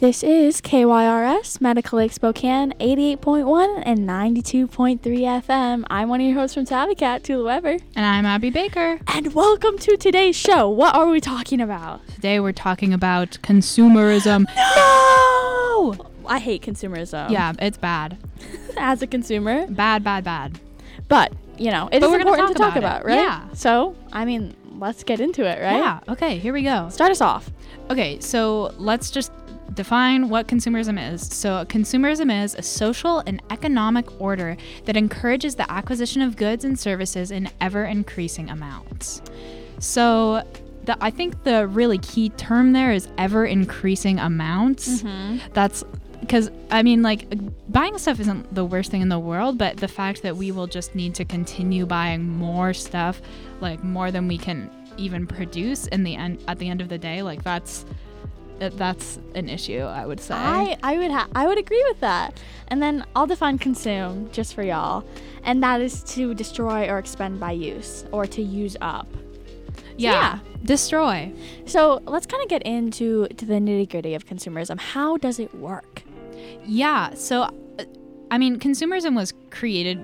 This is KYRS Medical Lake Spokane 88.1 and 92.3 FM. I'm one of your hosts from Tabbycat, Tula Weber. And I'm Abby Baker. And welcome to today's show. What are we talking about? Today we're talking about consumerism. No! I hate consumerism. Yeah, it's bad. As a consumer. Bad, bad, bad. But, you know, it But is important talk to talk about about, right? Yeah. So, I mean, let's get into it, right? Yeah. Okay, here we go. Start us off. Okay, so let's just define what consumerism is. So, consumerism is a social and economic order that encourages the acquisition of goods and services in ever increasing amounts. So, the, I think the really key term there is ever increasing amounts. Mm-hmm. That's because I mean, like, buying stuff isn't the worst thing in the world, but the fact that we will just need to continue buying more stuff, like more than we can even produce in the end at the end of the day, like that's that- that's an issue. I would say. I, I would ha- I would agree with that. And then I'll define consume just for y'all. And that is to destroy or expend by use or to use up. yeah. Destroy. So let's kind of get into to the nitty gritty of consumerism. How does it work? Yeah. So, uh, I mean, consumerism was created.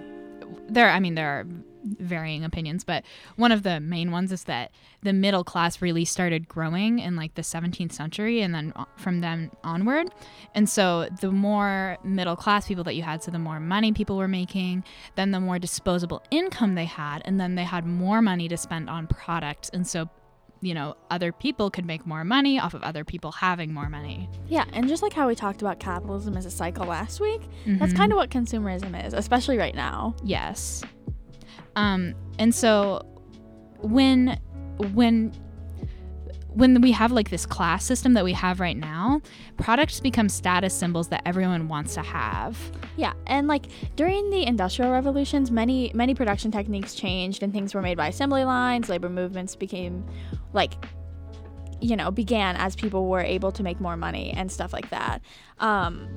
There, I mean, there are varying opinions, but one of the main ones is that the middle class really started growing in like the 17th century and then from then onward. And so, the more middle class people that you had, so the more money people were making, then the more disposable income they had, and then they had more money to spend on products. And so, you know, other people could make more money off of other people having more money. Yeah, and just like how we talked about capitalism as a cycle last week, that's mm-hmm. kind of what consumerism is, especially right now. Yes. Um, and so when when when we have like this class system that we have right now, products become status symbols that everyone wants to have. Yeah, and like during the industrial revolutions, many many production techniques changed and things were made by assembly lines. Labor movements became like you know, began as people were able to make more money and stuff like that. Um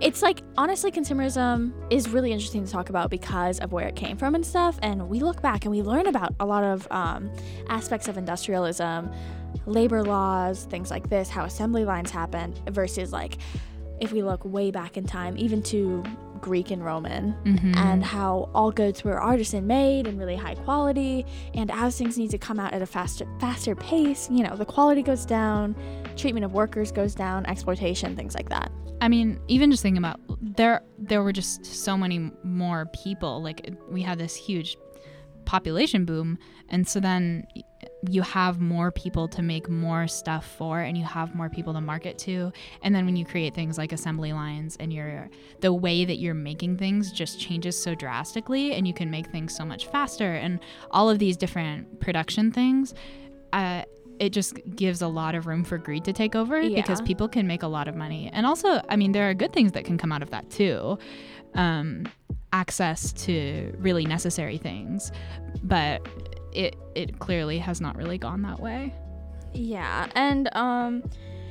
it's like honestly consumerism is really interesting to talk about because of where it came from and stuff and we look back and we learn about a lot of um, aspects of industrialism labor laws things like this how assembly lines happened versus like if we look way back in time even to greek and roman and mm-hmm. how all goods were artisan made and really high quality and as things need to come out at a faster faster pace you know the quality goes down treatment of workers goes down exploitation things like that I mean, even just thinking about there there were just so many more people. Like we had this huge population boom, and so then you have more people to make more stuff for and you have more people to market to and then when you create things like assembly lines and your the way that you're making things just changes so drastically and you can make things so much faster and all of these different production things uh, it just gives a lot of room for greed to take over because people can make a lot of money. And also, I mean, there are good things that can come out of that too. Um, access to really necessary things. But it it clearly has not really gone that way. Yeah, and um,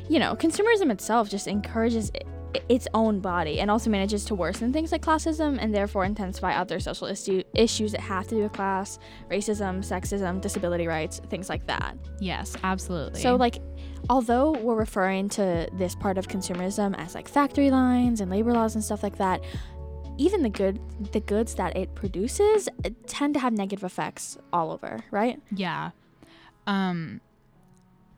you know, consumerism itself just encourages i- its own body and also manages to worsen things like classism and therefore intensify other social issue- issues that have to do with class, racism, sexism, disability rights, things like that. Yes, absolutely. So like although we're referring to this part of consumerism as like factory lines and labor laws and stuff like that, even the good the goods that it produces tend to have negative effects all over, right? Yeah. Um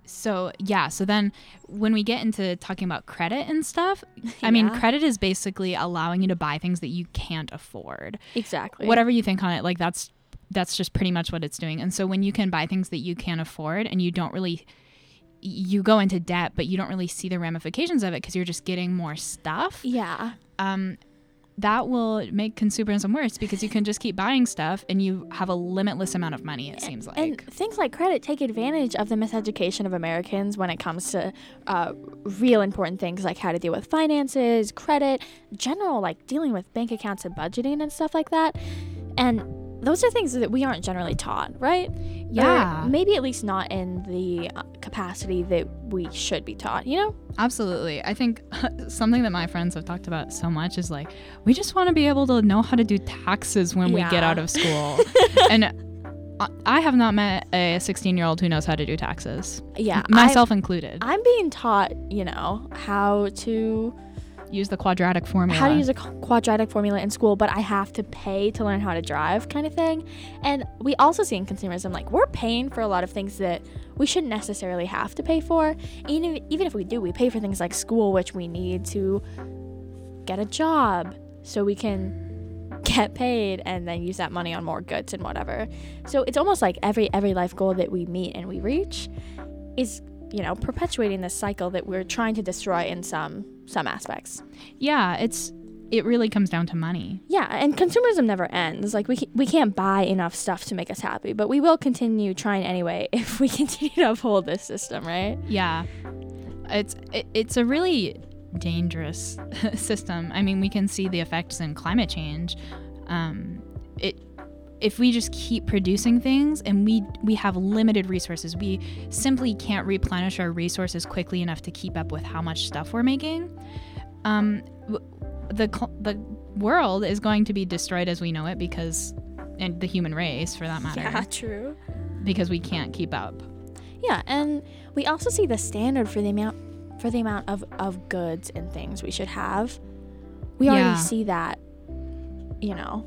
so yeah, so then when we get into talking about credit and stuff, I mean credit is basically allowing you to buy things that you can't afford. Exactly. Whatever you think on it, like that's that's just pretty much what it's doing. And so when you can buy things that you can't afford and you don't really you go into debt, but you don't really see the ramifications of it because you're just getting more stuff. Yeah. Um, that will make consumerism worse because you can just keep buying stuff and you have a limitless amount of money. It seems like. And things like credit take advantage of the miseducation of Americans when it comes to uh, real important things like how to deal with finances, credit, general like dealing with bank accounts and budgeting and stuff like that. And those are things that we aren't generally taught, right? Yeah. Or maybe at least not in the uh, capacity that we should be taught, you know? Absolutely. I think something that my friends have talked about so much is like, we just want to be able to know how to do taxes when we get out of school. and I- I have not met a 16 year old who knows how to do taxes, Yeah, myself included. I'm, I'm being taught, you know, how to Use the quadratic formula. how to use a quadratic formula in school, but I have to pay to learn how to drive, kind of thing. And we also see in consumerism, like we're paying for a lot of things that we shouldn't necessarily have to pay for. Even even if we do, we pay for things like school, which we need to get a job so we can get paid and then use that money on more goods and whatever. So it's almost like every every life goal that we meet and we reach is you know perpetuating this cycle that we're trying to destroy in some some aspects. yeah, it's it really comes down to money. Yeah, and consumerism never ends. Like we we can't buy enough stuff to make us happy, but we will continue trying anyway if we continue to uphold this system, right? Yeah, it's it, it's a really dangerous system. I mean, we can see the effects in climate change. Um, it if we just keep producing things and we we have limited resources, we simply can't replenish our resources quickly enough to keep up with how much stuff we're making. Um, the the world is going to be destroyed as we know it because, and the human race for that matter, yeah true. because we can't keep up. Yeah, and we also see the standard for the amount for the amount of, of goods and things we should have. We Yeah. already see that, you know,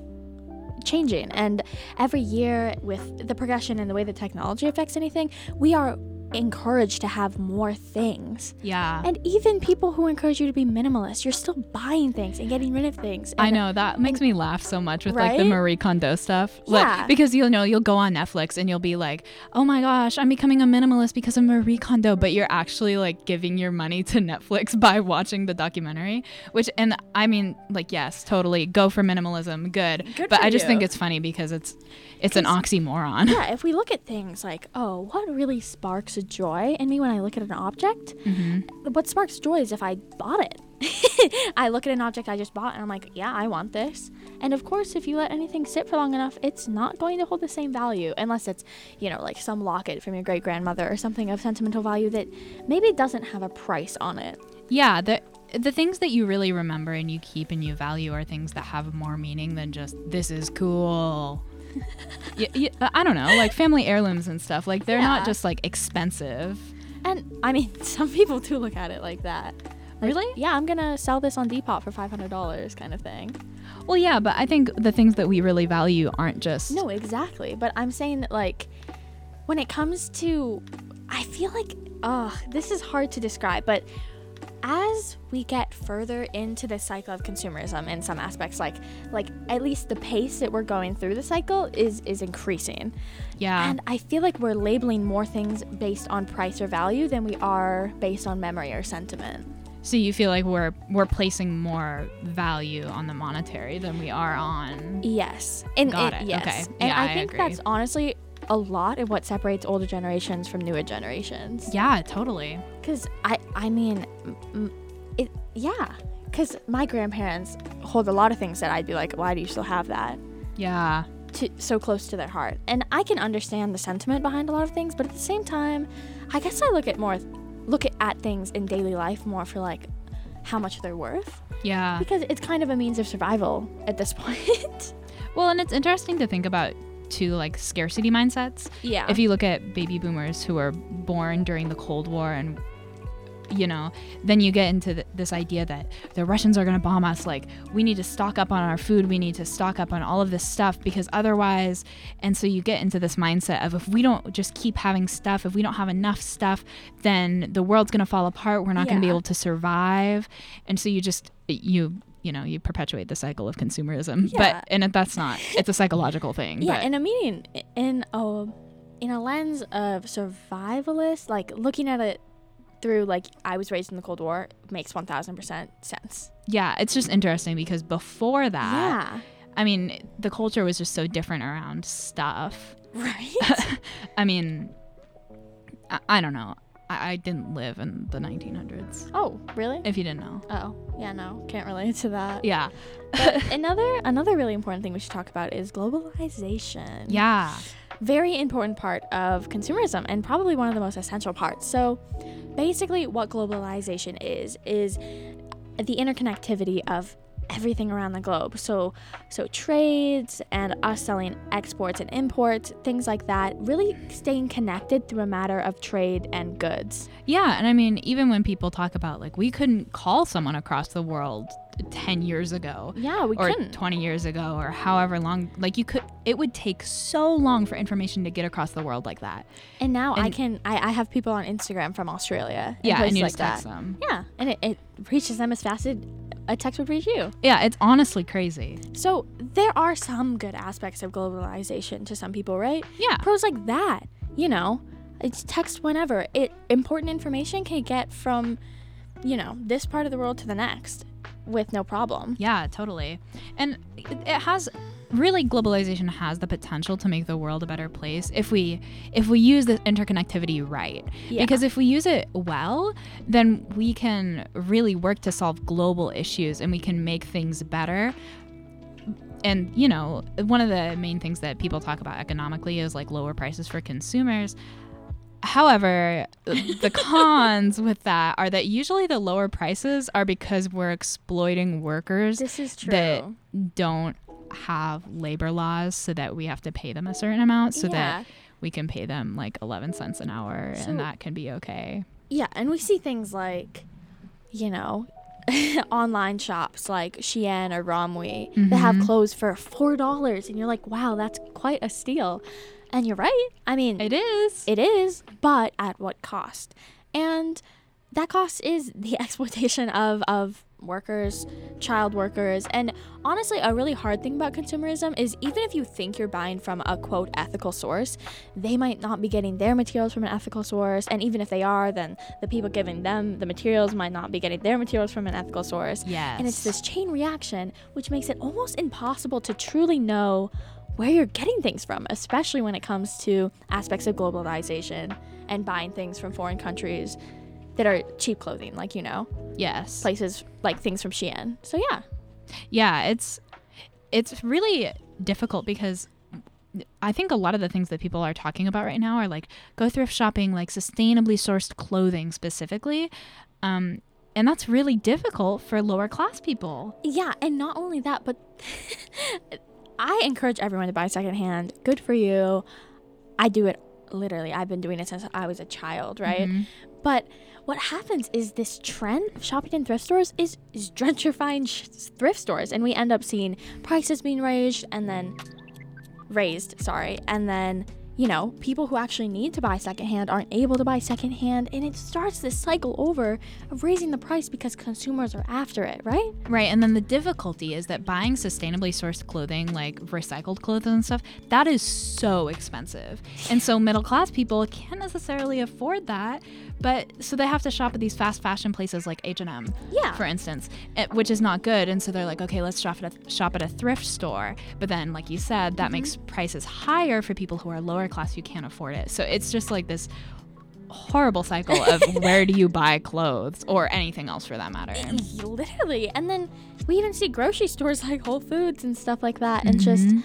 changing. And every year with the progression and the way that technology affects anything, we are encouraged to have more things. Yeah. And even people who encourage you to be minimalist, you're still buying things and getting rid of things. I know that makes me laugh so much with like the Marie Kondo stuff. Like, Yeah. because you'll know you'll go on Netflix and you'll be like, "Oh my gosh, I'm becoming a minimalist because of Marie Kondo," but you're actually like giving your money to Netflix by watching the documentary. Which and I mean, like, yes, totally, go for minimalism, good. Good but I just think it's funny because it's it's an oxymoron. Yeah, if we look at things like, oh, what really sparks a joy in me when I look at an object? Mhm. What sparks joy is if I bought it. I look at an object I just bought and I'm like, yeah, I want this. And of course, if you let anything sit for long enough, it's not going to hold the same value unless it's, you know, like some locket from your great grandmother or something of sentimental value that maybe doesn't have a price on it. Yeah, the the things that you really remember and you keep and you value are things that have more meaning than just this is cool. Y- y- I don't know, like family heirlooms and stuff. Like they're Yeah. not just like expensive. And I mean, some people do look at it like that. Like, Really? Yeah, I'm gonna sell this on Depop for five hundred dollars, kind of thing. Well, yeah, but I think the things that we really value aren't just No, exactly. But I'm saying that like when it comes to I feel like uh this is hard to describe, but as we get further into the cycle of consumerism in some aspects like like at least the pace that we're going through the cycle is is increasing. yeah. And I feel like we're labeling more things based on price or value than we are based on memory or sentiment. so you feel like we're we're placing more value on the monetary than we are on Yes. And Got and- it. Yes. Okay. And Yeah, I I think agree. that's honestly a lot of what separates older generations from newer generations. Yeah, totally. Cause I, I mean, it, yeah. Cause my grandparents hold a lot of things that I'd be like, why do you still have that? Yeah. To, so close to their heart, and I can understand the sentiment behind a lot of things, but at the same time, I guess I look at more, look at, at things in daily life more for like how much they're worth, Yeah. because it's kind of a means of survival at this point. Well, and it's interesting to think about too like scarcity mindsets. yeah. if you look at baby boomers who were born during the Cold War and you know, then you get into th- this idea that the Russians are going to bomb us. Like, we need to stock up on our food. We need to stock up on all of this stuff because otherwise, and so you get into this mindset of if we don't just keep having stuff, if we don't have enough stuff, then the world's going to fall apart. We're not going to be able to survive. And so you just, you, you know, you perpetuate the cycle of consumerism. Yeah. But, and it- that's not, it's a psychological thing. Yeah, but, in a meaning, in a in a lens of survivalist, like looking at it through like I was raised in the Cold War makes one thousand percent sense. yeah, it's just interesting because before that, Yeah, I mean, the culture was just so different around stuff. right. I mean, I, I don't know. I, I didn't live in the 1900s, oh, really? if you didn't know. Oh, yeah, no, can't relate to that. Yeah. Another another really important thing we should talk about is globalization. Yeah. Very important part of consumerism and probably one of the most essential parts. So, basically, what globalization is is the interconnectivity of everything around the globe. So so trades and us selling exports and imports, things like that, really staying connected through a matter of trade and goods. Yeah, and I mean, even when people talk about like we couldn't call someone across the world 10 years ago Yeah, we or couldn't. 20 years ago or however long like you could it would take so long for information to get across the world like that And now I can I, I have people on Instagram from Australia. yeah and you like text that. them Yeah, and it, it reaches them as fast as a text would reach you. yeah it's honestly crazy So there are some good aspects of globalization to some people, right? yeah Pros like that, you know, it's text whenever. It important information can get from, you know, this part of the world to the next with no problem. Yeah, totally. And it, it has really globalization has the potential to make the world a better place if we if we use the interconnectivity right. Yeah. Because if we use it well, then we can really work to solve global issues and we can make things better. And you know, one of the main things that people talk about economically is like lower prices for consumers. However, the cons with that are that usually the lower prices are because we're exploiting workers This is true. that don't have labor laws so that we have to pay them a certain amount so yeah. that we can pay them like 11 cents an hour So- and that can be okay. Yeah, and we see things like, you know, online shops like Shein or Romwe that have Mhm. clothes for four dollars, and you're like, wow, that's quite a steal. And you're right. I mean, It is. it is, but at what cost? And that cost is the exploitation of of workers, child workers, and honestly, a really hard thing about consumerism is even if you think you're buying from a quote ethical source, they might not be getting their materials from an ethical source, and even if they are, then the people giving them the materials might not be getting their materials from an ethical source. yes. And it's this chain reaction which makes it almost impossible to truly know where you're getting things from, especially when it comes to aspects of globalization and buying things from foreign countries that are cheap clothing, like, you know, yes. places like things from Shein. So, yeah. yeah, it's it's really difficult because I think a lot of the things that people are talking about right now are like go thrift shopping, like sustainably sourced clothing specifically. Um, and that's really difficult for lower class people. Yeah, and not only that, but I encourage everyone to buy secondhand. Good for you. I do it literally. I've been doing it since I was a child, right? Mhm. But what happens is this trend of shopping in thrift stores is, is gentrifying sh- thrift stores, and we end up seeing prices being raised and then raised, sorry, and then you know people who actually need to buy secondhand aren't able to buy secondhand, and it starts this cycle over of raising the price because consumers are after it, right? Right, and then the difficulty is that buying sustainably sourced clothing, like recycled clothes and stuff, that is so expensive. And so middle class people can't necessarily afford that, but so they have to shop at these fast fashion places like H&M, Yeah. for instance, eh, which is not good. And so they're like, okay, let's shop at a, shop at a thrift store. But then, like you said, that makes prices higher for people who are lower class you can't afford it. So it's just like this horrible cycle of where do you buy clothes or anything else for that matter. Literally. And then we even see grocery stores like Whole Foods and stuff like that. And just, Mhm.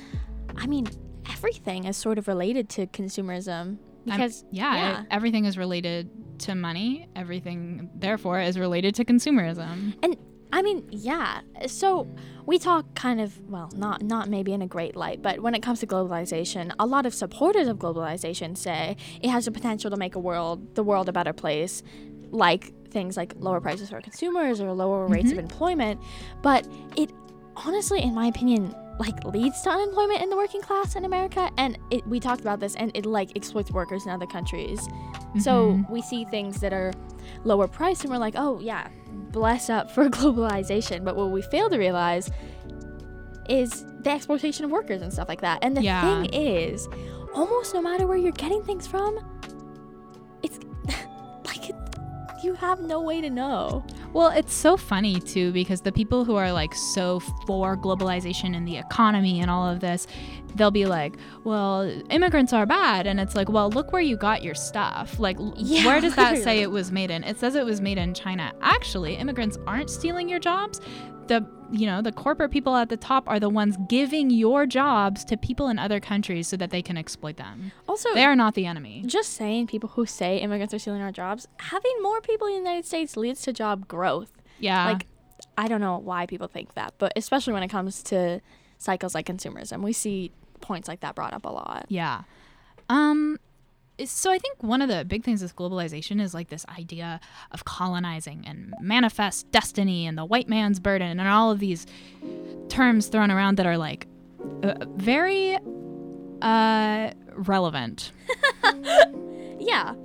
I mean, everything is sort of related to consumerism. I'm- Because, yeah, yeah. e- everything is related to money. Everything, therefore, is related to consumerism. and I mean, yeah. So we talk kind of, well, not not maybe in a great light, but when it comes to globalization, a lot of supporters of globalization say it has the potential to make a world, the world, a better place, like things like lower prices for consumers or lower rates of employment. But it honestly, in my opinion, like leads to unemployment in the working class in America. And it, we talked about this, and it like exploits workers in other countries. So Mhm. we see things that are lower price, and we're like, oh yeah, bless up for globalization. But what we fail to realize is the exploitation of workers and stuff like that. And the Yeah. thing is, almost no matter where you're getting things from, it's like it, you have no way to know. Well, it's so funny too because the people who are like so for globalization and the economy and all of this, they'll be like, "Well, immigrants are bad," and it's like, "Well, look where you got your stuff. Like, Yeah, where does that say it was made in? It says it was made in China. Actually, immigrants aren't stealing your jobs. The you know the corporate people at the top are the ones giving your jobs to people in other countries so that they can exploit them. Also, They are not the enemy. just saying people who say immigrants are stealing our jobs, having more people in the United States leads to job growth. Yeah. Like I don't know why people think that, but especially when it comes to cycles like consumerism, we see points like that brought up a lot. Yeah. Um so I think one of the big things with globalization is like this idea of colonizing and manifest destiny and the white man's burden and all of these terms thrown around that are like uh, very uh relevant. Yeah.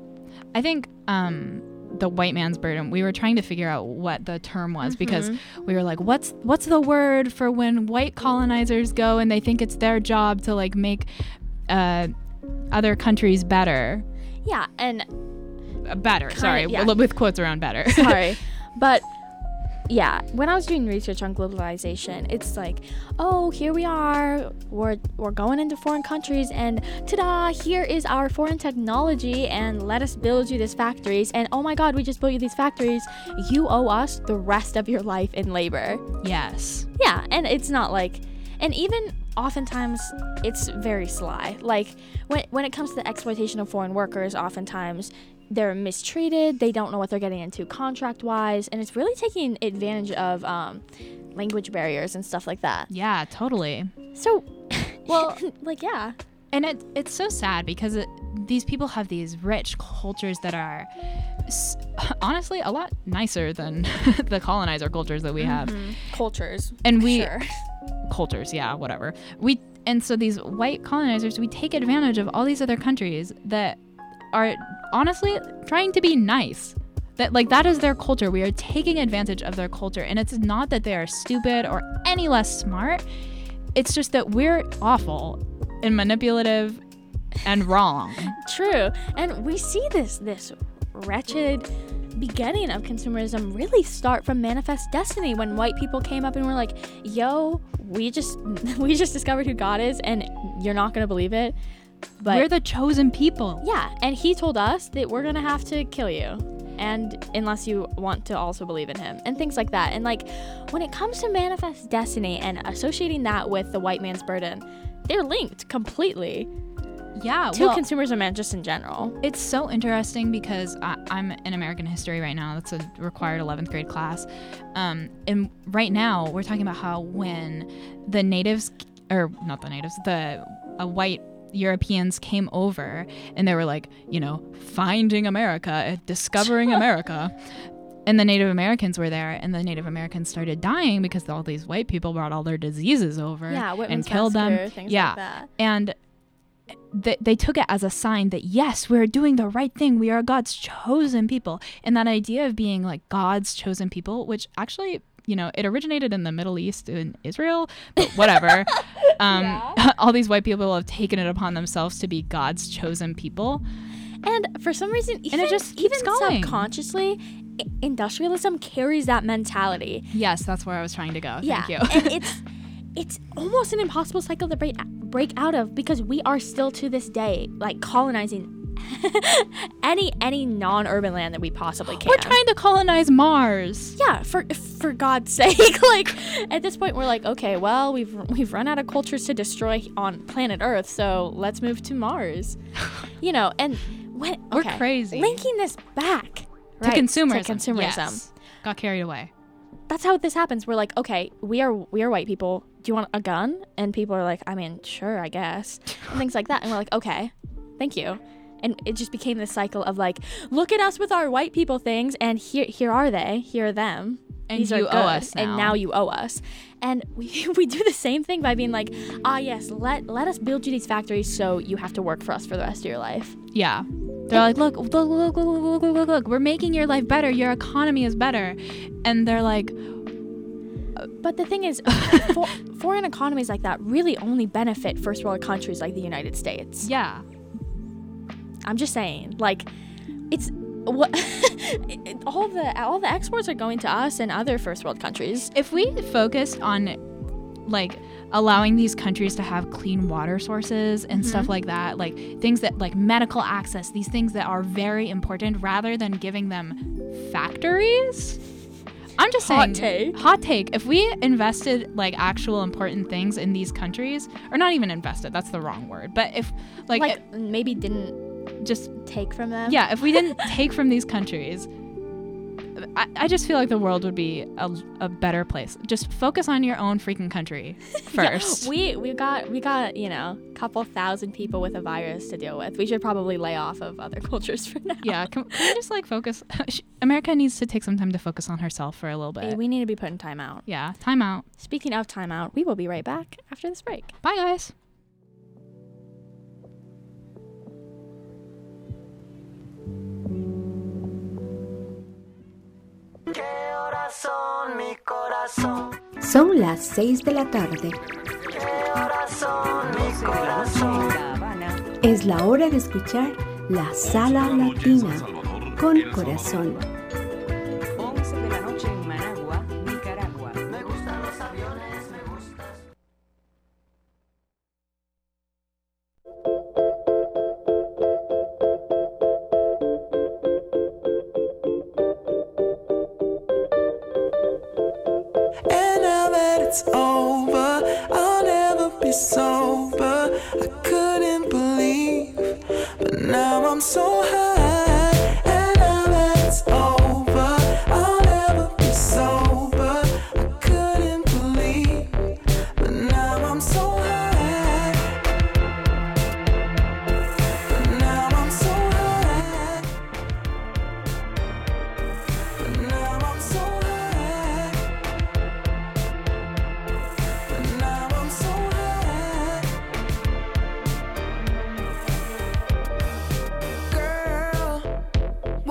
I think um the white man's burden. We were trying to figure out what the term was because we were like what's what's the word for when white colonizers go and they think it's their job to like make uh other countries better? Yeah, and Uh, better sorry. Yeah. with quotes around better. Sorry, but yeah, when I was doing research on globalization, it's like, oh, here we are, we're we're going into foreign countries, and ta-da, here is our foreign technology, and let us build you these factories, and oh my God, we just built you these factories. You owe us the rest of your life in labor. yes Yeah, and it's not like, and even oftentimes it's very sly. Like when when it comes to the exploitation of foreign workers, oftentimes they're mistreated. They don't know what they're getting into contract wise, and it's really taking advantage of um, language barriers and stuff like that. yeah totally So, Well- like yeah, and it it's so sad because it, these people have these rich cultures that are s- honestly a lot nicer than the colonizer cultures that we have cultures and we sure. cultures, yeah, whatever. We and so these white colonizers, we take advantage of all these other countries that are honestly trying to be nice. That like that is their culture. We are taking advantage of their culture, and it's not that they are stupid or any less smart. It's just that we're awful and manipulative and wrong. True. And we see this this wretched beginning of consumerism really start from manifest destiny when white people came up and were like, "Yo, we just we just discovered who God is and you're not going to believe it." But we're the chosen people. yeah, and he told us that we're going to have to kill you. And unless you want to also believe in him and things like that. And like when it comes to manifest destiny and associating that with the white man's burden, they're linked completely Yeah, to well, consumerism and just in general. It's so interesting because I, I'm in American history right now. That's a required 11th grade class. Um, and right now, we're talking about how when the natives, or not the natives, the uh, white Europeans came over and they were like, you know, finding America, discovering America. And the Native Americans were there, and the Native Americans started dying because all these white people brought all their diseases over Yeah, and killed them. yeah, like and they, they took it as a sign that yes we're doing the right thing we are god's chosen people and that idea of being like god's chosen people which actually you know it originated in the middle east in israel but whatever. Um, all these white people have taken it upon themselves to be god's chosen people. And for some reason, even, it just keeps even going. subconsciously, industrialism carries that mentality. yes that's where i was trying to go. Yeah, thank you. and it's it's almost an impossible cycle to break break out of because we are still to this day like colonizing any any non-urban land that we possibly can. we're trying to colonize mars yeah, for for God's sake, like at this point we're like, okay, well, we've we've run out of cultures to destroy on planet Earth, so let's move to Mars. you know, and when We're crazy. Linking this back to right, consumerism To consumerism. yes. got carried away That's how this happens. We're like, okay, we are we are white people. Do you want a gun? And people are like, I mean, sure, I guess, and things like that. And we're like, okay, thank you and it just became this cycle of like, look at us with our white people things, and here here are they, here are them. And These you owe us, now. and now you owe us. And we, we do the same thing by being like, ah, yes, let let us build you these factories so you have to work for us for the rest of your life. Yeah, they're like, look, look, look, look, look, look, look, we're making your life better. Your economy is better, and they're like, but the thing is, for, foreign economies like that really only benefit first world countries like the United States. Yeah. I'm just saying, like, it's what it- all the all the exports are going to us and other first world countries. If we focused on like allowing these countries to have clean water sources and mm-hmm. stuff like that, like things that like medical access, these things that are very important rather than giving them factories. I'm just Hot saying take. hot take. If we invested like actual important things in these countries, or not even invested, that's the wrong word. But if like, Like, it- maybe didn't just take from them. yeah, if we didn't take from these countries, I, I just feel like the world would be a, a better place. Just focus on your own freaking country first. Yeah, we we got we got you know a couple thousand people with a virus to deal with. We should probably lay off of other cultures for now. yeah, can, can we just like focus? America needs to take some time to focus on herself for a little eh, bit. We need to be putting in timeout. Yeah, timeout. Speaking of timeout, we will be right back after this break. Bye, guys. Son las 6 de la tarde. Es la hora de escuchar La Sala Latina con Corazón.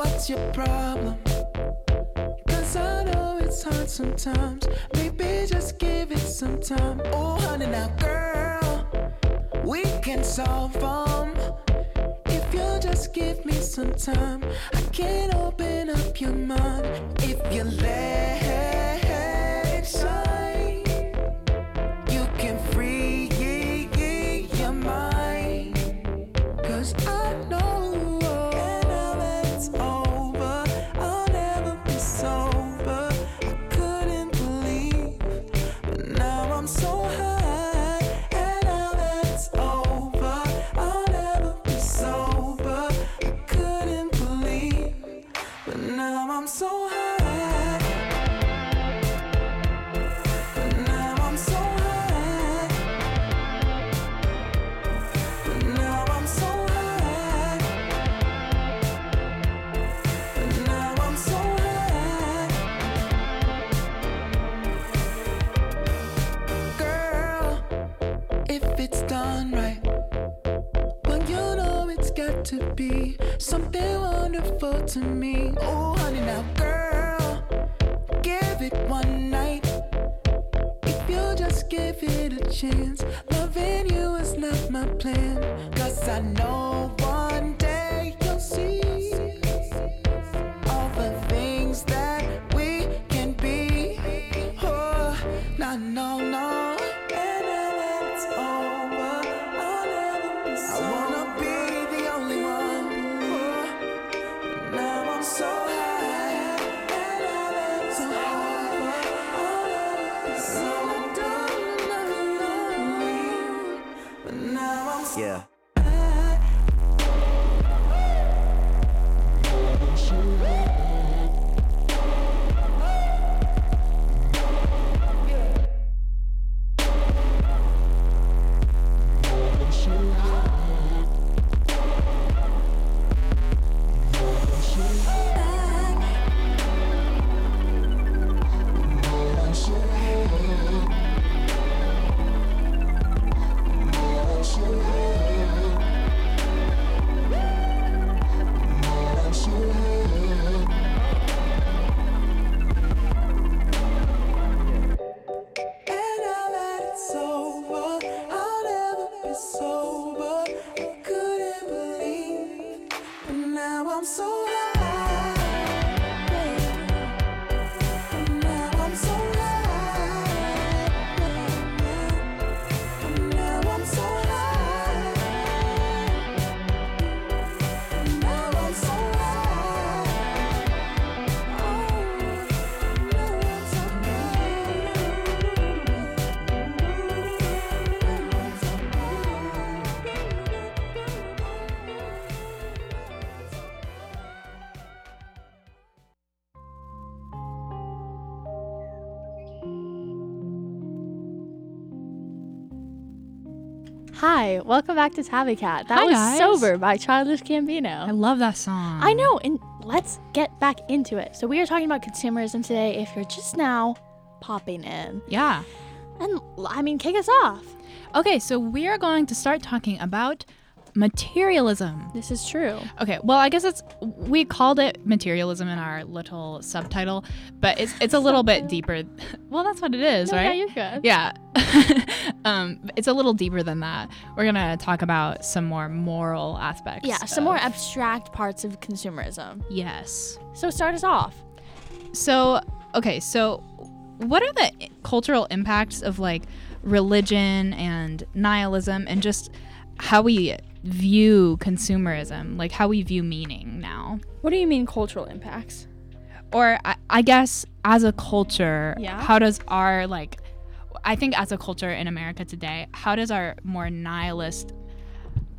What's your problem? Cause I know it's hard sometimes. Maybe just give it some time. Oh, honey, now, girl, we can solve them. If you just give me some time, I can open up your mind. If you let to be something wonderful to me. Oh, honey, now, girl, give it one night. If you just give it a chance, loving you is not my plan. Cause I know Hi, welcome back to Tabby Cat. That Hi, was guys. Sober by Childish Gambino. I love that song. I know, and let's get back into it. So, we are talking about consumerism today if you're just now popping in. Yeah. And I mean, kick us off. Okay, so we are going to start talking about materialism. This is true. Okay, well, I guess it's we called it materialism in our little subtitle, but it's it's a little bit deeper. Well, that's what it is, No, right? Yeah, you're good. Yeah. um, it's a little deeper than that. We're going to talk about some more moral aspects. Yeah, some more abstract parts of consumerism. Yes. So, start us off. So, okay, so what are the cultural impacts of like religion and nihilism and just how we view consumerism, like how we view meaning now? What do you mean cultural impacts? Or I, I guess as a culture, Yeah. how does our like I think as a culture in America today, how does our more nihilist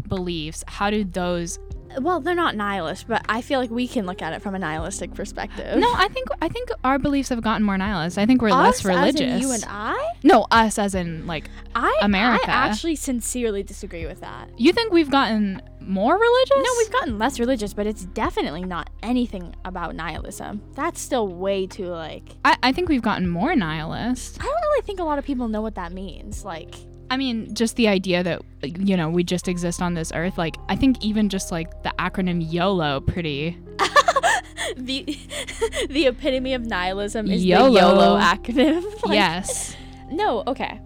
beliefs, how do those Well, they're not nihilist, but I feel like we can look at it from a nihilistic perspective. No, I think I think our beliefs have gotten more nihilist. I think we're Us, less religious. you and I? No, us as in like I America. I actually sincerely disagree with that. You think we've gotten more religious? No, we've gotten less religious, but it's definitely not anything about nihilism. That's still way too like. I, I think we've gotten more nihilist. I don't really think a lot of people know what that means. Like, I mean, just the idea that you know we just exist on this earth. Like, I think even just like the acronym YOLO, pretty. the the epitome of nihilism is YOLO. the YOLO acronym. Like, yes. No. Okay.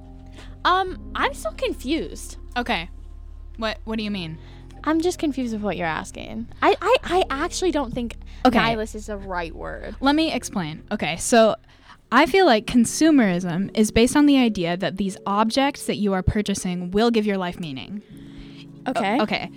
Um, I'm still confused. Okay. What What do you mean? I'm just confused with what you're asking. I I, I actually don't think Okay. nihilist is the right word. Let me explain. Okay, so I feel like consumerism is based on the idea that these objects that you are purchasing will give your life meaning. Okay. Okay.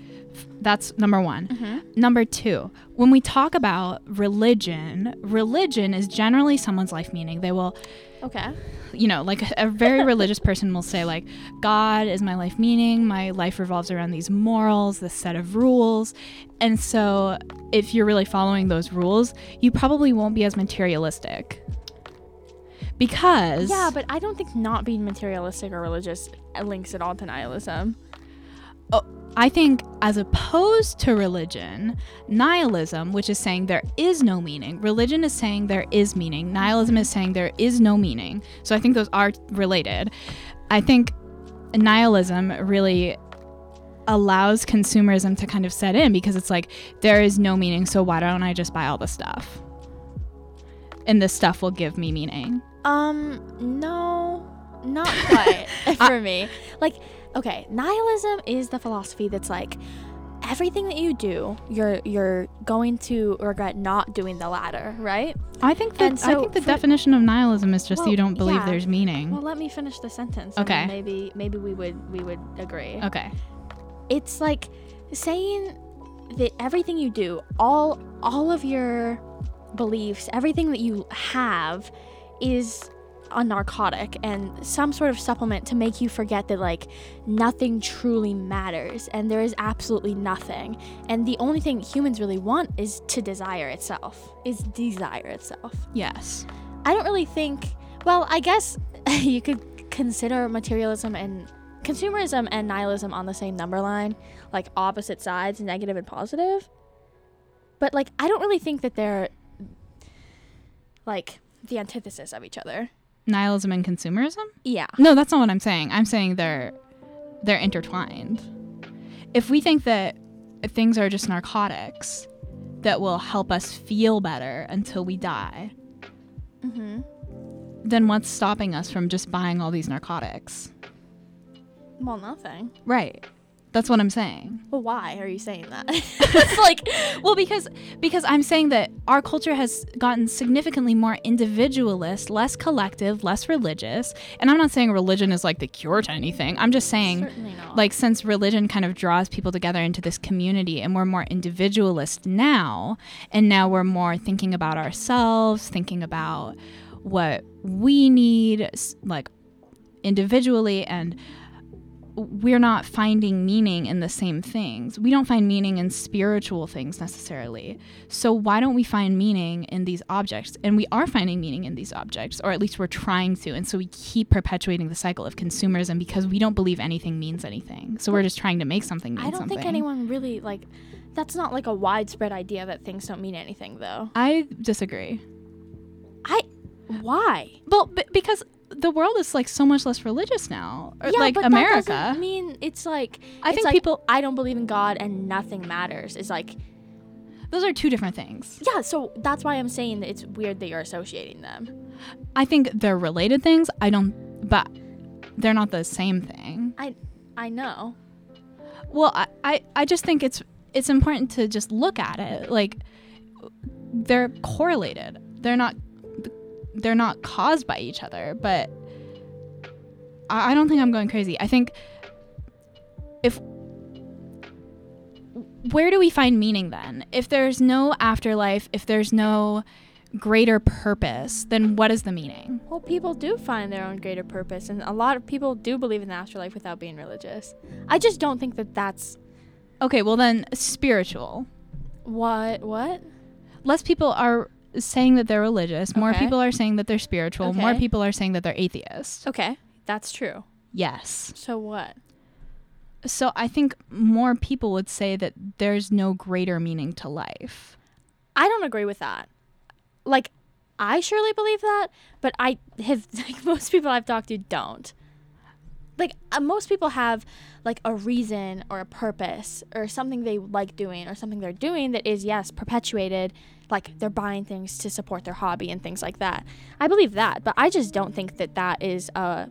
That's number one. Mm-hmm. Number two, when we talk about religion, religion is generally someone's life meaning. They will, Okay. you know, like a, a very religious person will say, like, God is my life meaning. My life revolves around these morals, this set of rules. And so, if you're really following those rules, you probably won't be as materialistic. Because. Yeah, but I don't think not being materialistic or religious links at all to nihilism. Oh, I think, as opposed to religion, nihilism, which is saying there is no meaning, religion is saying there is meaning, nihilism is saying there is no meaning. So I think those are related. I think nihilism really allows consumerism to kind of set in because it's like there is no meaning, so why don't I just buy all the stuff? And this stuff will give me meaning. Um, no, not quite for me. Like, okay, nihilism is the philosophy that's like everything that you do, you're you're going to regret not doing the latter, right? I think that And I think the for- definition of nihilism is just Well, you don't believe yeah. there's meaning. Well, let me finish the sentence. Okay. maybe maybe we would we would agree. okay. It's like saying that everything you do, all all of your beliefs, everything that you have is a narcotic and some sort of supplement to make you forget that like nothing truly matters and there is absolutely nothing and the only thing humans really want is to desire itself is desire itself Yes. I don't really think. Well, I guess you could consider materialism and consumerism and nihilism on the same number line, like opposite sides, negative and positive. But like, I don't really think that they're like the antithesis of each other. Nihilism and consumerism? Yeah. No, that's not what I'm saying. I'm saying they're they're intertwined. If we think that things are just narcotics that will help us feel better until we die, Mm-hmm. then what's stopping us from just buying all these narcotics? Well, nothing. Right. That's what I'm saying. Well, why are you saying that? it's like, Well, because because I'm saying that our culture has gotten significantly more individualist, less collective, less religious. And I'm not saying religion is like the cure to anything. I'm just saying like since religion kind of draws people together into this community and we're more individualist now and now we're more thinking about ourselves, thinking about what we need like individually and we're not finding meaning in the same things. We don't find meaning in spiritual things necessarily. So why don't we find meaning in these objects? And we are finding meaning in these objects, or at least we're trying to. And so we keep perpetuating the cycle of consumerism because we don't believe anything means anything. So we're just trying to make something mean I don't something. think anyone really like. That's not like a widespread idea that things don't mean anything, though. I disagree. I. Why? Well, b- because the world is like so much less religious now. Or, like but That America. doesn't mean it's like. I it's think like, people- I don't believe in God and nothing matters. Is like. Those are two different things. Yeah, so that's why I'm saying that it's weird that you're associating them. I think they're related things. I don't, but they're not the same thing. I. I know. Well, I, I, I just think it's it's important to just look at it like they're correlated. They're not they're not caused by each other, but I, I don't think I'm going crazy. I think if where do we find meaning then? If there's no afterlife, if there's no greater purpose, then what is the meaning? Well, people do find their own greater purpose, and a lot of people do believe in the afterlife without being religious. I just don't think that that's Okay, well then spiritual. what what. less people are saying that they're religious. More Okay. people are saying that they're spiritual. More people are saying that they're atheists. Okay, that's true. Yes. So what? So I think more people would say that there's no greater meaning to life. I don't agree with that. Like, I surely believe that, but I have like most people I've talked to don't. Like uh, most people have like a reason or a purpose or something they like doing or something they're doing that is yes perpetuated. Like they're buying things to support their hobby and things like that. I believe that, but I just don't think that that is a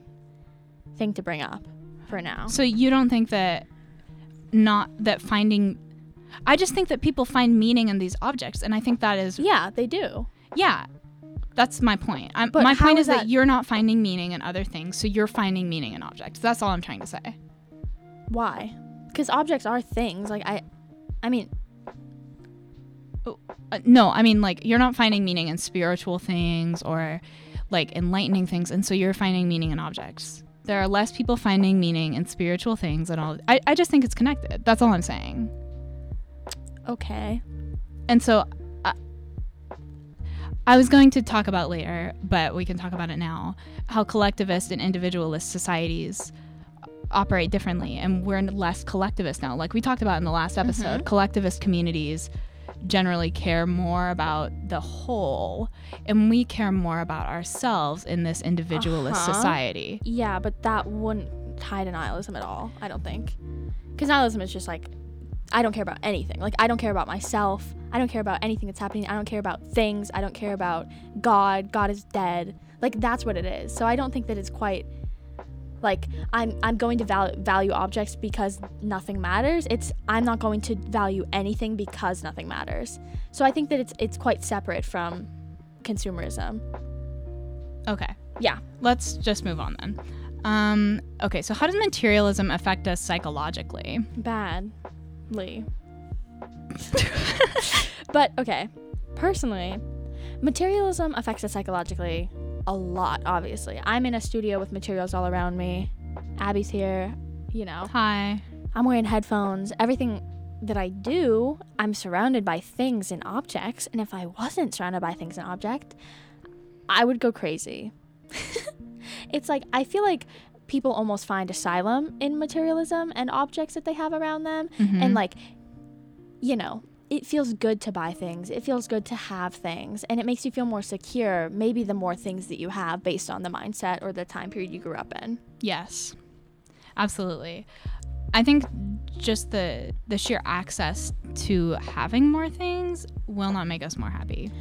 thing to bring up for now. So you don't think that not that finding I just think that people find meaning in these objects and I think that is Yeah, they do. yeah. That's my point. I'm, my point is that that- you're not finding meaning in other things, so you're finding meaning in objects. That's all I'm trying to say. Why? Because objects are things. Like I, I mean, Uh, no, I mean like you're not finding meaning in spiritual things or like enlightening things, and so you're finding meaning in objects. There are less people finding meaning in spiritual things and all. I, I just think it's connected. That's all I'm saying. okay. And so I was going to talk about later, but we can talk about it now. How collectivist and individualist societies operate differently, and we're less collectivist now. Like we talked about in the last episode, collectivist communities generally care more about the whole, and we care more about ourselves in this individualist Uh-huh. society. Yeah, but that wouldn't tie to nihilism at all. I don't think. Because nihilism is just like, I don't care about anything. Like I don't care about myself. I don't care about anything that's happening. I don't care about things. I don't care about God. God is dead. Like that's what it is. So I don't think that it's quite like I'm I'm going to val- value objects because nothing matters. It's I'm not going to value anything because nothing matters. So I think that it's it's quite separate from consumerism. Okay. Yeah. Let's just move on then. Um, okay, so how does materialism affect us psychologically? Badly. but okay, personally, materialism affects us psychologically a lot, obviously. I'm in a studio with materials all around me. Abby's here, you know. Hi. I'm wearing headphones. Everything that I do, I'm surrounded by things and objects. And if I wasn't surrounded by things and objects, I would go crazy. it's like I feel like people almost find asylum in materialism and objects that they have around them. Mm-hmm. And like, you know, it feels good to buy things. It feels good to have things. And it makes you feel more secure, maybe the more things that you have based on the mindset or the time period you grew up in. Yes, absolutely. I think just the the sheer access to having more things will not make us more happy.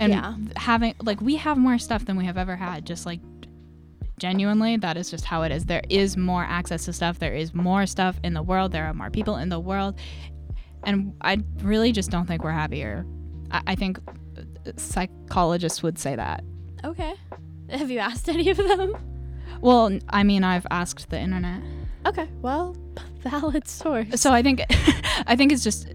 And Yeah. having like we have more stuff than we have ever had. Just like genuinely, that is just how it is. There is more access to stuff. There is more stuff in the world. There are more people in the world, and I really just don't think we're happier. I, I think uh, psychologists would say that. Okay. Have you asked any of them? Well, I mean, I've asked the internet. Okay, well, valid source. So I think I think it's just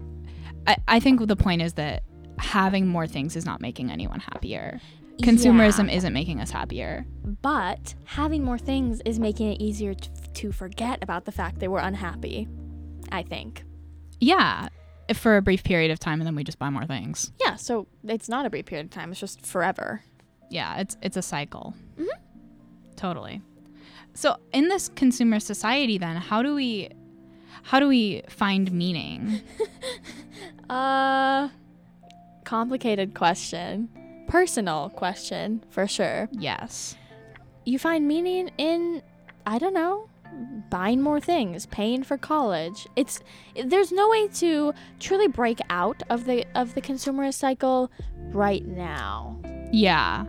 I, I think the point is that having more things is not making anyone happier. Consumerism Yeah. isn't making us happier. But having more things is making it easier to, to forget about the fact that we're unhappy. I think. Yeah, for a brief period of time, and then we just buy more things. Yeah, so it's not a brief period of time, it's just forever. Yeah, it's it's a cycle. Totally. So in this consumer society, then how do we how do we find meaning? Uh complicated question. Personal question, for sure. yes. You find meaning in I don't know, buying more things, paying for college. It's there's no way to truly break out of the of the consumerist cycle right now. Yeah.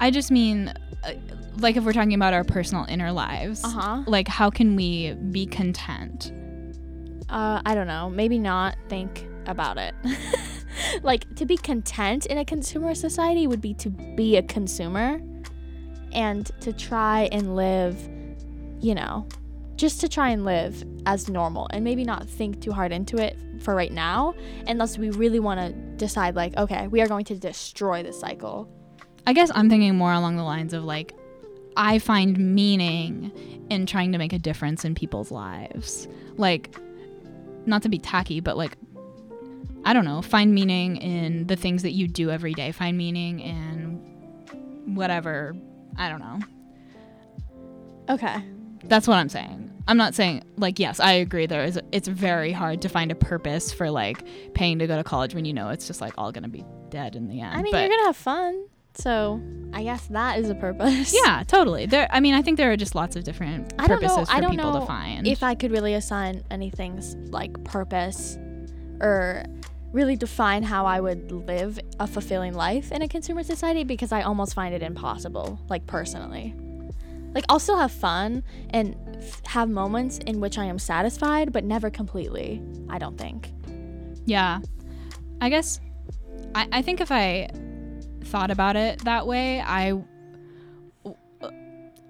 I just mean, uh, like, if we're talking about our personal inner lives, Uh-huh. like, how can we be content? Uh, I don't know. Maybe not think about it. like to be content in a consumer society would be to be a consumer and to try and live, you know, just to try and live as normal and maybe not think too hard into it for right now unless we really want to decide like okay, we are going to destroy the cycle. I guess I'm thinking more along the lines of like, I find meaning in trying to make a difference in people's lives. Like, not to be tacky, but like, I don't know, find meaning in the things that you do every day. Find meaning in whatever. I don't know. Okay. That's what I'm saying. I'm not saying like yes, I agree. There is it's very hard to find a purpose for like paying to go to college when you know it's just like all gonna be dead in the end. I mean, but you're going to have fun. So, I guess that is a purpose. yeah, totally. There. I mean, I think there are just lots of different I don't purposes know. for I don't people know to find. if I could really assign anything's like purpose or really define how I would live a fulfilling life in a consumer society because I almost find it impossible, like personally. Like I'll still have fun and f- have moments in which I am satisfied, but never completely. I don't think. yeah, I guess. I, I think if I thought about it that way, I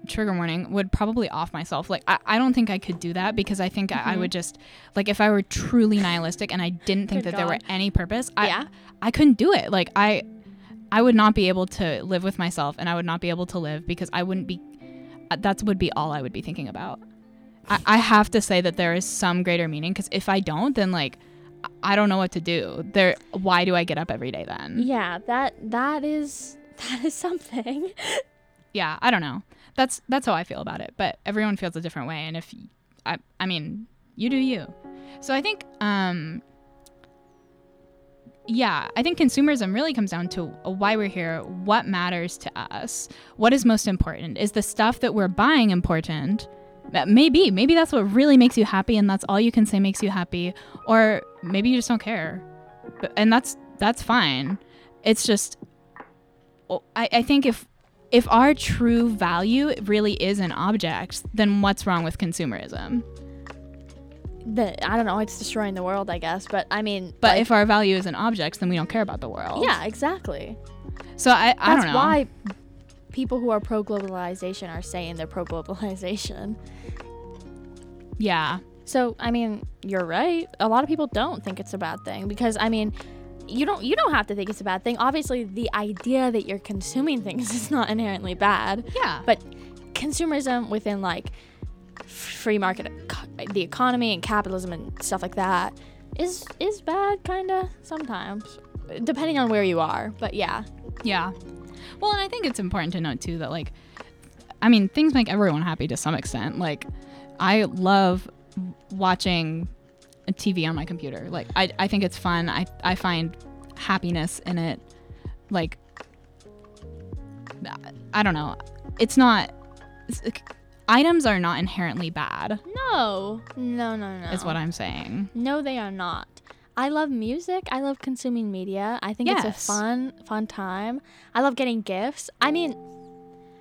trigger warning would probably off myself. Like I, I don't think i could do that because i think I, I would just like if i were truly nihilistic and i didn't think Good that there were any purpose i Yeah. i couldn't do it. Like i i would not be able to live with myself and i would not be able to live because i wouldn't be uh, that's would be all i would be thinking about. I, I have to say that there is some greater meaning because if i don't then like i don't know what to do. There why do i get up every day then? Yeah, that that is that is something. yeah i don't know that's that's how i feel about it but everyone feels a different way and if I, I mean you do you. So i think um yeah i think consumerism really comes down to why we're here what matters to us what is most important. Is the stuff that we're buying important? Maybe maybe that's what really makes you happy and that's all you can say makes you happy or maybe you just don't care. And that's that's fine. It's just I, I think if if our true value really is an object, then what's wrong with consumerism? The I don't know, it's destroying the world, I guess, but I mean, But like- if our value is in objects, then we don't care about the world. yeah, exactly. So I, I That's don't know. why people who are pro globalization are saying they're pro globalization. Yeah. So, I mean, you're right. A lot of people don't think it's a bad thing because I mean, you don't you don't have to think it's a bad thing. Obviously, the idea that you're consuming things is not inherently bad, Yeah. but consumerism within like free market the economy and capitalism and stuff like that is is bad kind of sometimes depending on where you are. But yeah. Yeah. Well, and I think it's important to note too that like I mean, things make everyone happy to some extent. Like I love watching a TV on my computer. Like I I think it's fun. I I find happiness in it. Like I don't know. It's not it's, items are not inherently bad. No. No, no, no. Is what I'm saying. No, they are not. I love music. I love consuming media. I think it's a fun, fun time. I love getting gifts. I mean,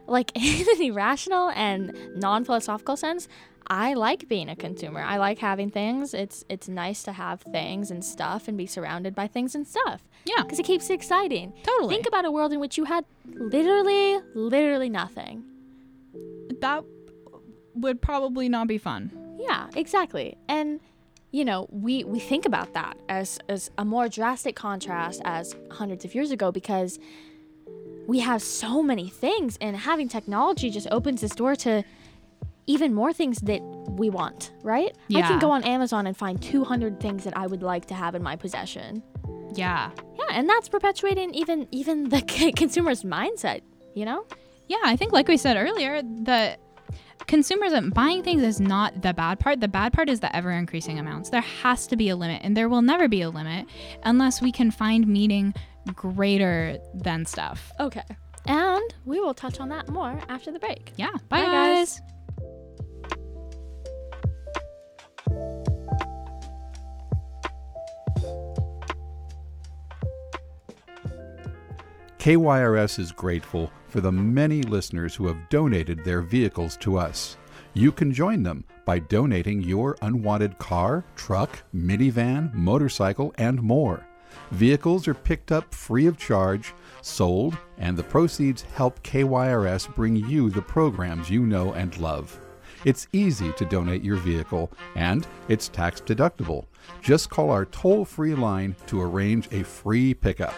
like in an irrational and non-philosophical sense, I like being a consumer. I like having things. It's it's nice to have things and stuff and be surrounded by things and stuff Yeah. because it keeps it exciting. Totally. Think about a world in which you had literally, literally nothing. that would probably not be fun. Yeah, exactly. And you know, we we think about that as as a more drastic contrast as hundreds of years ago because we have so many things and having technology just opens this door to even more things that we want, right? Yeah. I can go on Amazon and find 200 things that I would like to have in my possession. Yeah. Yeah, and that's perpetuating even even the consumer's mindset, you know? Yeah, I think like we said earlier, the consumerism um, buying things is not the bad part. The bad part is the ever increasing amounts. There has to be a limit, and there will never be a limit unless we can find meaning greater than stuff. Okay. And we will touch on that more after the break. Yeah. Bye, Bye, guys. guys. KYRS is grateful for the many listeners who have donated their vehicles to us. You can join them by donating your unwanted car, truck, minivan, motorcycle, and more. Vehicles are picked up free of charge, sold, and the proceeds help KYRS bring you the programs you know and love. It's easy to donate your vehicle, and it's tax deductible. Just call our toll free line to arrange a free pickup.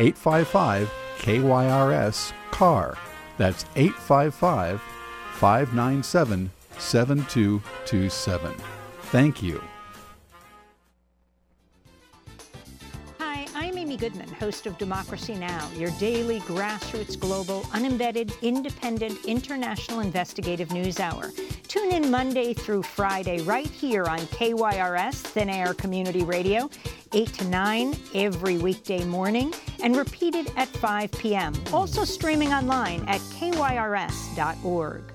855 KYRS CAR. That's 855 597 7227. Thank you. Amy Goodman, host of Democracy Now!, your daily grassroots, global, unembedded, independent, international investigative news hour. Tune in Monday through Friday right here on KYRS, Thin Air Community Radio, 8 to 9 every weekday morning, and repeated at 5 p.m. Also streaming online at kyrs.org.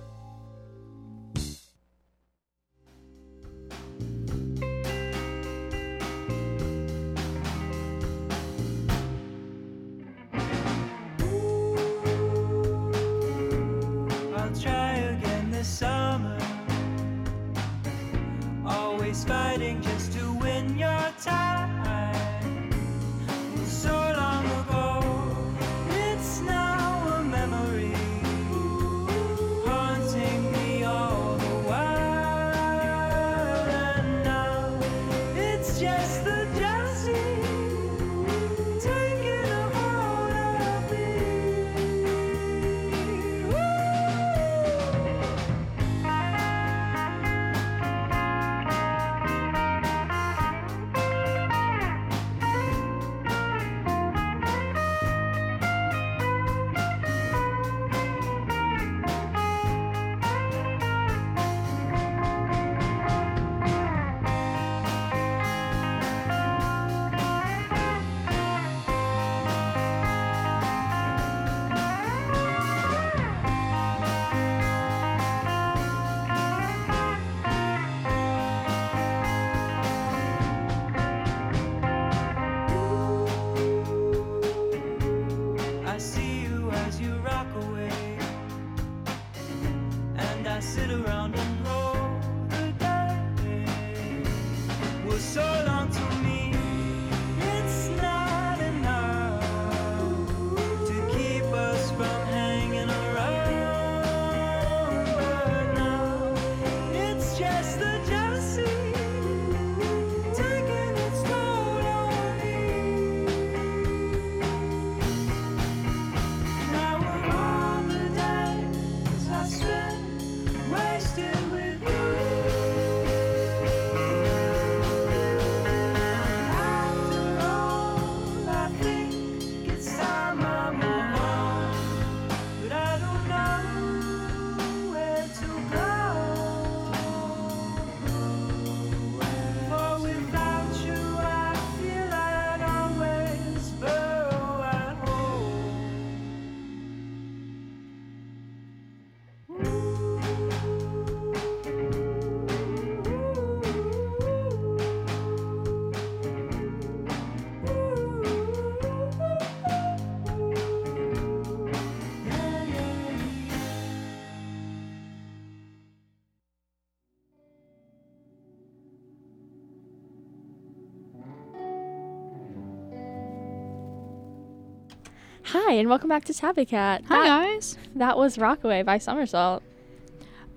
Hi, and welcome back to Tabby Cat. Hi, That, guys. that was Rockaway by Somersault.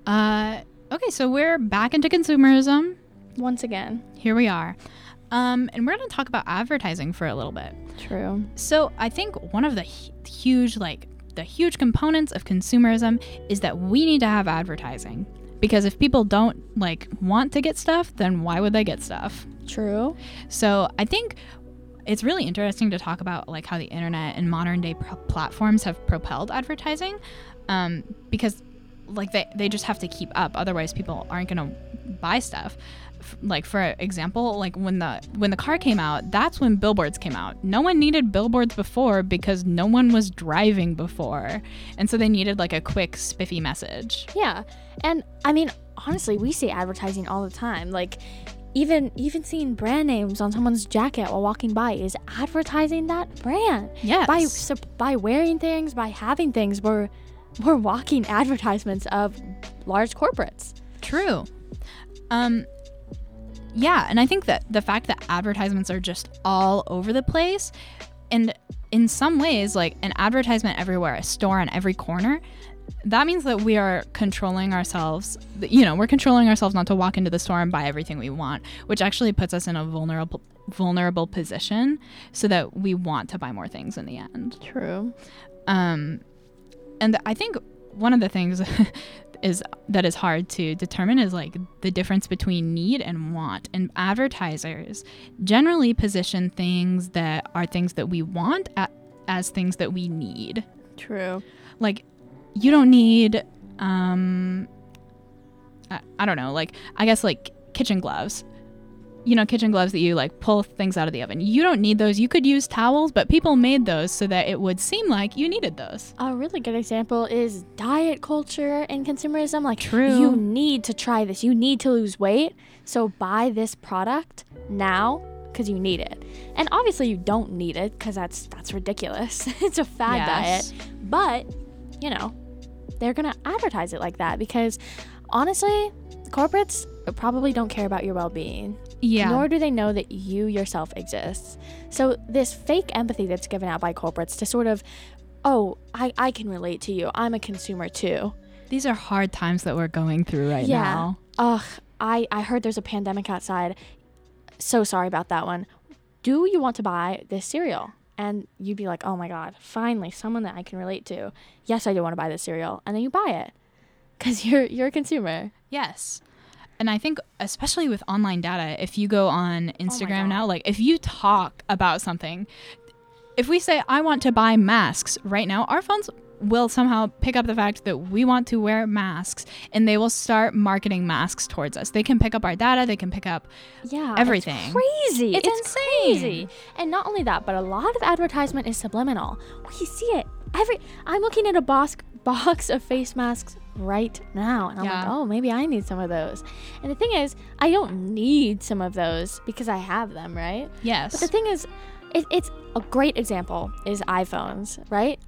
Uh, okay, so we're back into consumerism. Once again. Here we are. Um, and we're going to talk about advertising for a little bit. True. So I think one of the hu- huge, like, the huge components of consumerism is that we need to have advertising. Because if people don't like want to get stuff, then why would they get stuff? True. So I think it's really interesting to talk about like how the internet and modern day pro- platforms have propelled advertising, um, because like they they just have to keep up. Otherwise, people aren't gonna buy stuff. Like for example, like when the when the car came out, that's when billboards came out. No one needed billboards before because no one was driving before, and so they needed like a quick spiffy message. Yeah. And I mean, honestly, we see advertising all the time. Like even even seeing brand names on someone's jacket while walking by is advertising that brand. Yes. By by wearing things, by having things, we're we're walking advertisements of large corporates. True. Um yeah, and I think that the fact that advertisements are just all over the place and in some ways like an advertisement everywhere, a store on every corner, that means that we are controlling ourselves. You know, we're controlling ourselves not to walk into the store and buy everything we want, which actually puts us in a vulnerable vulnerable position so that we want to buy more things in the end. True. Um, and I think one of the things is that is hard to determine is like the difference between need and want. And advertisers generally position things that are things that we want a as things that we need. True. Like you don't need um I, I don't know, like I guess like kitchen gloves. You know, kitchen gloves that you like pull things out of the oven. You don't need those. You could use towels, but people made those so that it would seem like you needed those. A really good example is diet culture and consumerism. Like, True. you need to try this. You need to lose weight. So buy this product now because you need it. And obviously, you don't need it because that's that's ridiculous. it's a fad Yes. diet. But you know, they're gonna advertise it like that because honestly, corporates probably don't care about your well-being. Yeah. Nor do they know that you yourself exists. So this fake empathy that's given out by corporates to sort of, oh, I, I can relate to you. I'm a consumer too. These are hard times that we're going through right yeah. now. Ugh, I, I heard there's a pandemic outside. So sorry about that one. Do you want to buy this cereal? And you'd be like, oh my God, finally, someone that I can relate to. Yes, I do want to buy this cereal. And then you buy it because you're, you're a consumer. Yes. And I think, especially with online data, if you go on oh Instagram God. now, like if you talk about something, if we say, I want to buy masks right now, our phones will somehow pick up the fact that we want to wear masks and they will start marketing masks towards us. They can pick up our data, they can pick up Yeah, Everything. It's crazy. It's insane. crazy. And not only that, but a lot of advertisement is subliminal. We see it every. I'm looking at a box box of face masks right now, and I'm like, oh, maybe I need some of those. And the thing is, I don't need some of those because I have them, right? yes. But the thing is, it, it's a great example is iPhones, right?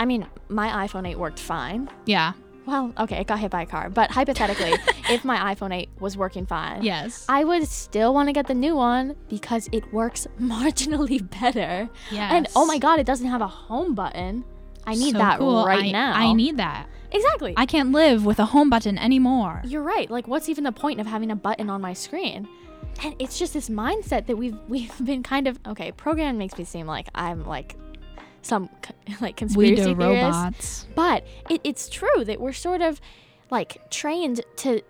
I mean, my iPhone 8 worked fine. yeah. Well, okay, it got hit by a car, but hypothetically, if my iPhone 8 was working fine, Yes. I would still want to get the new one because it works marginally better. And oh my god, it doesn't have a home button. I need So that cool. right I- now. I need that. exactly. I can't live with a home button anymore. You're right. Like, what's even the point of having a button on my screen? And it's just this mindset that we've we've been kind of okay. Programming makes me seem like I'm like some like conspiracy do theorist. robots. But it, it's true that we're sort of like trained to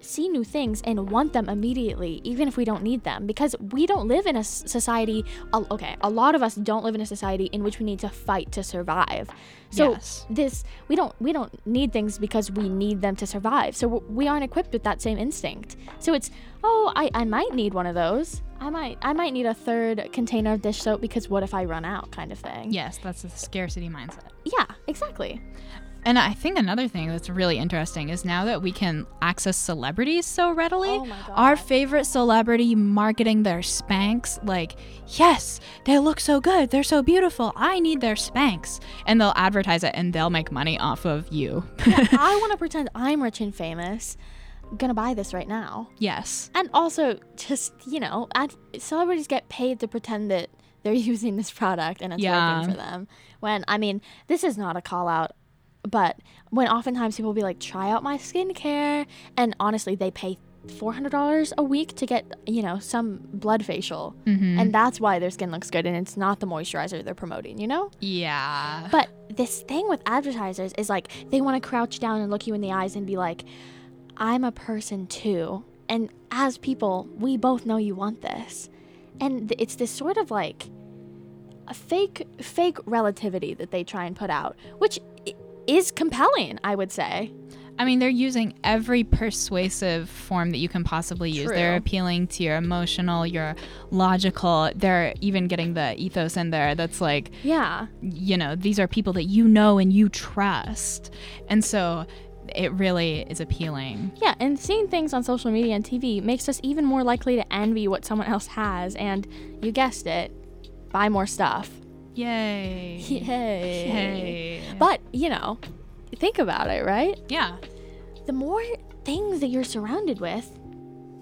see new things and want them immediately, even if we don't need them, because we don't live in a society. Okay, a lot of us don't live in a society in which we need to fight to survive. So Yes. this we don't we don't need things because we need them to survive. So we aren't equipped with that same instinct. So it's oh I, I might need one of those. I might I might need a third container of dish soap because what if I run out kind of thing. Yes, that's a scarcity mindset. Yeah, exactly. And I think another thing that's really interesting is now that we can access celebrities so readily, Oh our favorite celebrity marketing their Spanx, like, yes, they look so good, they're so beautiful, I need their Spanx. And they'll advertise it and they'll make money off of you. I want to pretend I'm rich and famous. Gonna buy this right now. yes. And also, just you know, ad- celebrities get paid to pretend that they're using this product and it's Yeah. working for them. When I mean, this is not a call out, but when oftentimes people will be like, "Try out my skincare," and honestly, they pay. Four hundred dollars a week to get you know some blood facial, mm-hmm. and that's why their skin looks good, and it's not the moisturizer they're promoting, you know. Yeah. But this thing with advertisers is like they want to crouch down and look you in the eyes and be like, I'm a person too. And as people, we both know you want this. And th- it's this sort of like a fake fake relativity that they try and put out, which is compelling, I would say. I mean, they're using every persuasive form that you can possibly use. They're appealing to your emotional, your logical. They're even getting the ethos in there that's like, Yeah. you know, these are people that you know and you trust. And so it really is appealing. Yeah, and seeing things on social media and TV makes us even more likely to envy what someone else has and you guessed it, buy more stuff. Yay. Yay. Yay. But, you know, think about it, right? Yeah. The more things that you're surrounded with,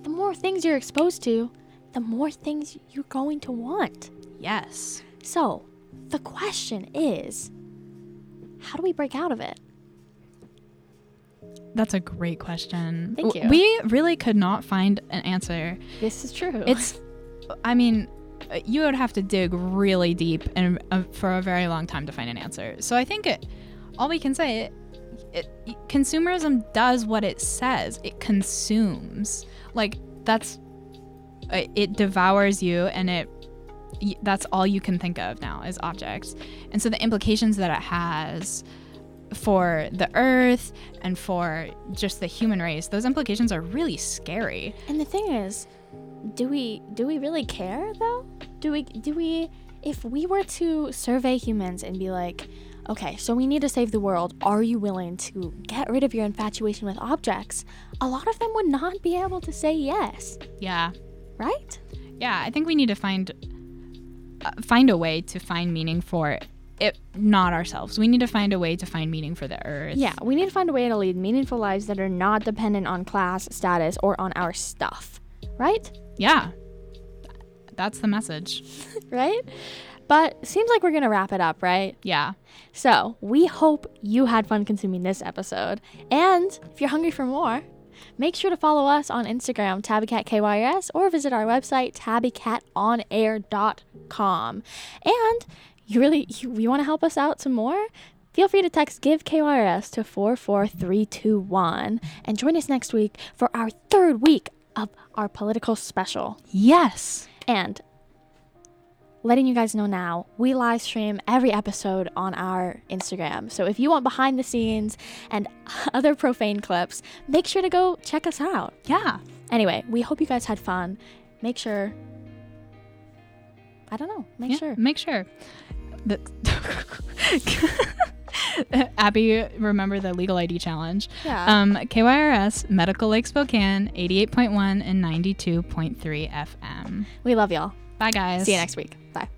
the more things you're exposed to, the more things you're going to want. Yes. So, the question is how do we break out of it? That's a great question. Thank you. We really could not find an answer. This is true. It's, I mean, you would have to dig really deep and uh, for a very long time to find an answer. So I think it, all we can say, it, it, consumerism does what it says. It consumes. Like that's, uh, it devours you, and it. That's all you can think of now is objects, and so the implications that it has for the earth and for just the human race, those implications are really scary. And the thing is, do we do we really care though? Do we do we if we were to survey humans and be like, okay, so we need to save the world, are you willing to get rid of your infatuation with objects? A lot of them would not be able to say yes, Yeah. right? Yeah, I think we need to find uh, find a way to find meaning for it, not ourselves. We need to find a way to find meaning for the earth. Yeah, we need to find a way to lead meaningful lives that are not dependent on class, status, or on our stuff, right? Yeah. That's the message. Right? But seems like we're going to wrap it up, right? Yeah. So, we hope you had fun consuming this episode. And if you're hungry for more, make sure to follow us on Instagram, TabbyCatKYS, or visit our website, tabbycatonair.com. And you really you, you want to help us out some more? Feel free to text Give KYRS to 44321 and join us next week for our third week our political special. Yes. And letting you guys know now, we live stream every episode on our Instagram. So if you want behind the scenes and other profane clips, make sure to go check us out. Yeah. Anyway, we hope you guys had fun. Make sure. I don't know. Make Yeah, sure. Make sure. Abby, remember the legal ID challenge. Yeah. Um, KYRS, Medical Lake Spokane, 88.1 and 92.3 FM. we love y'all. Bye, guys. See you next week. Bye.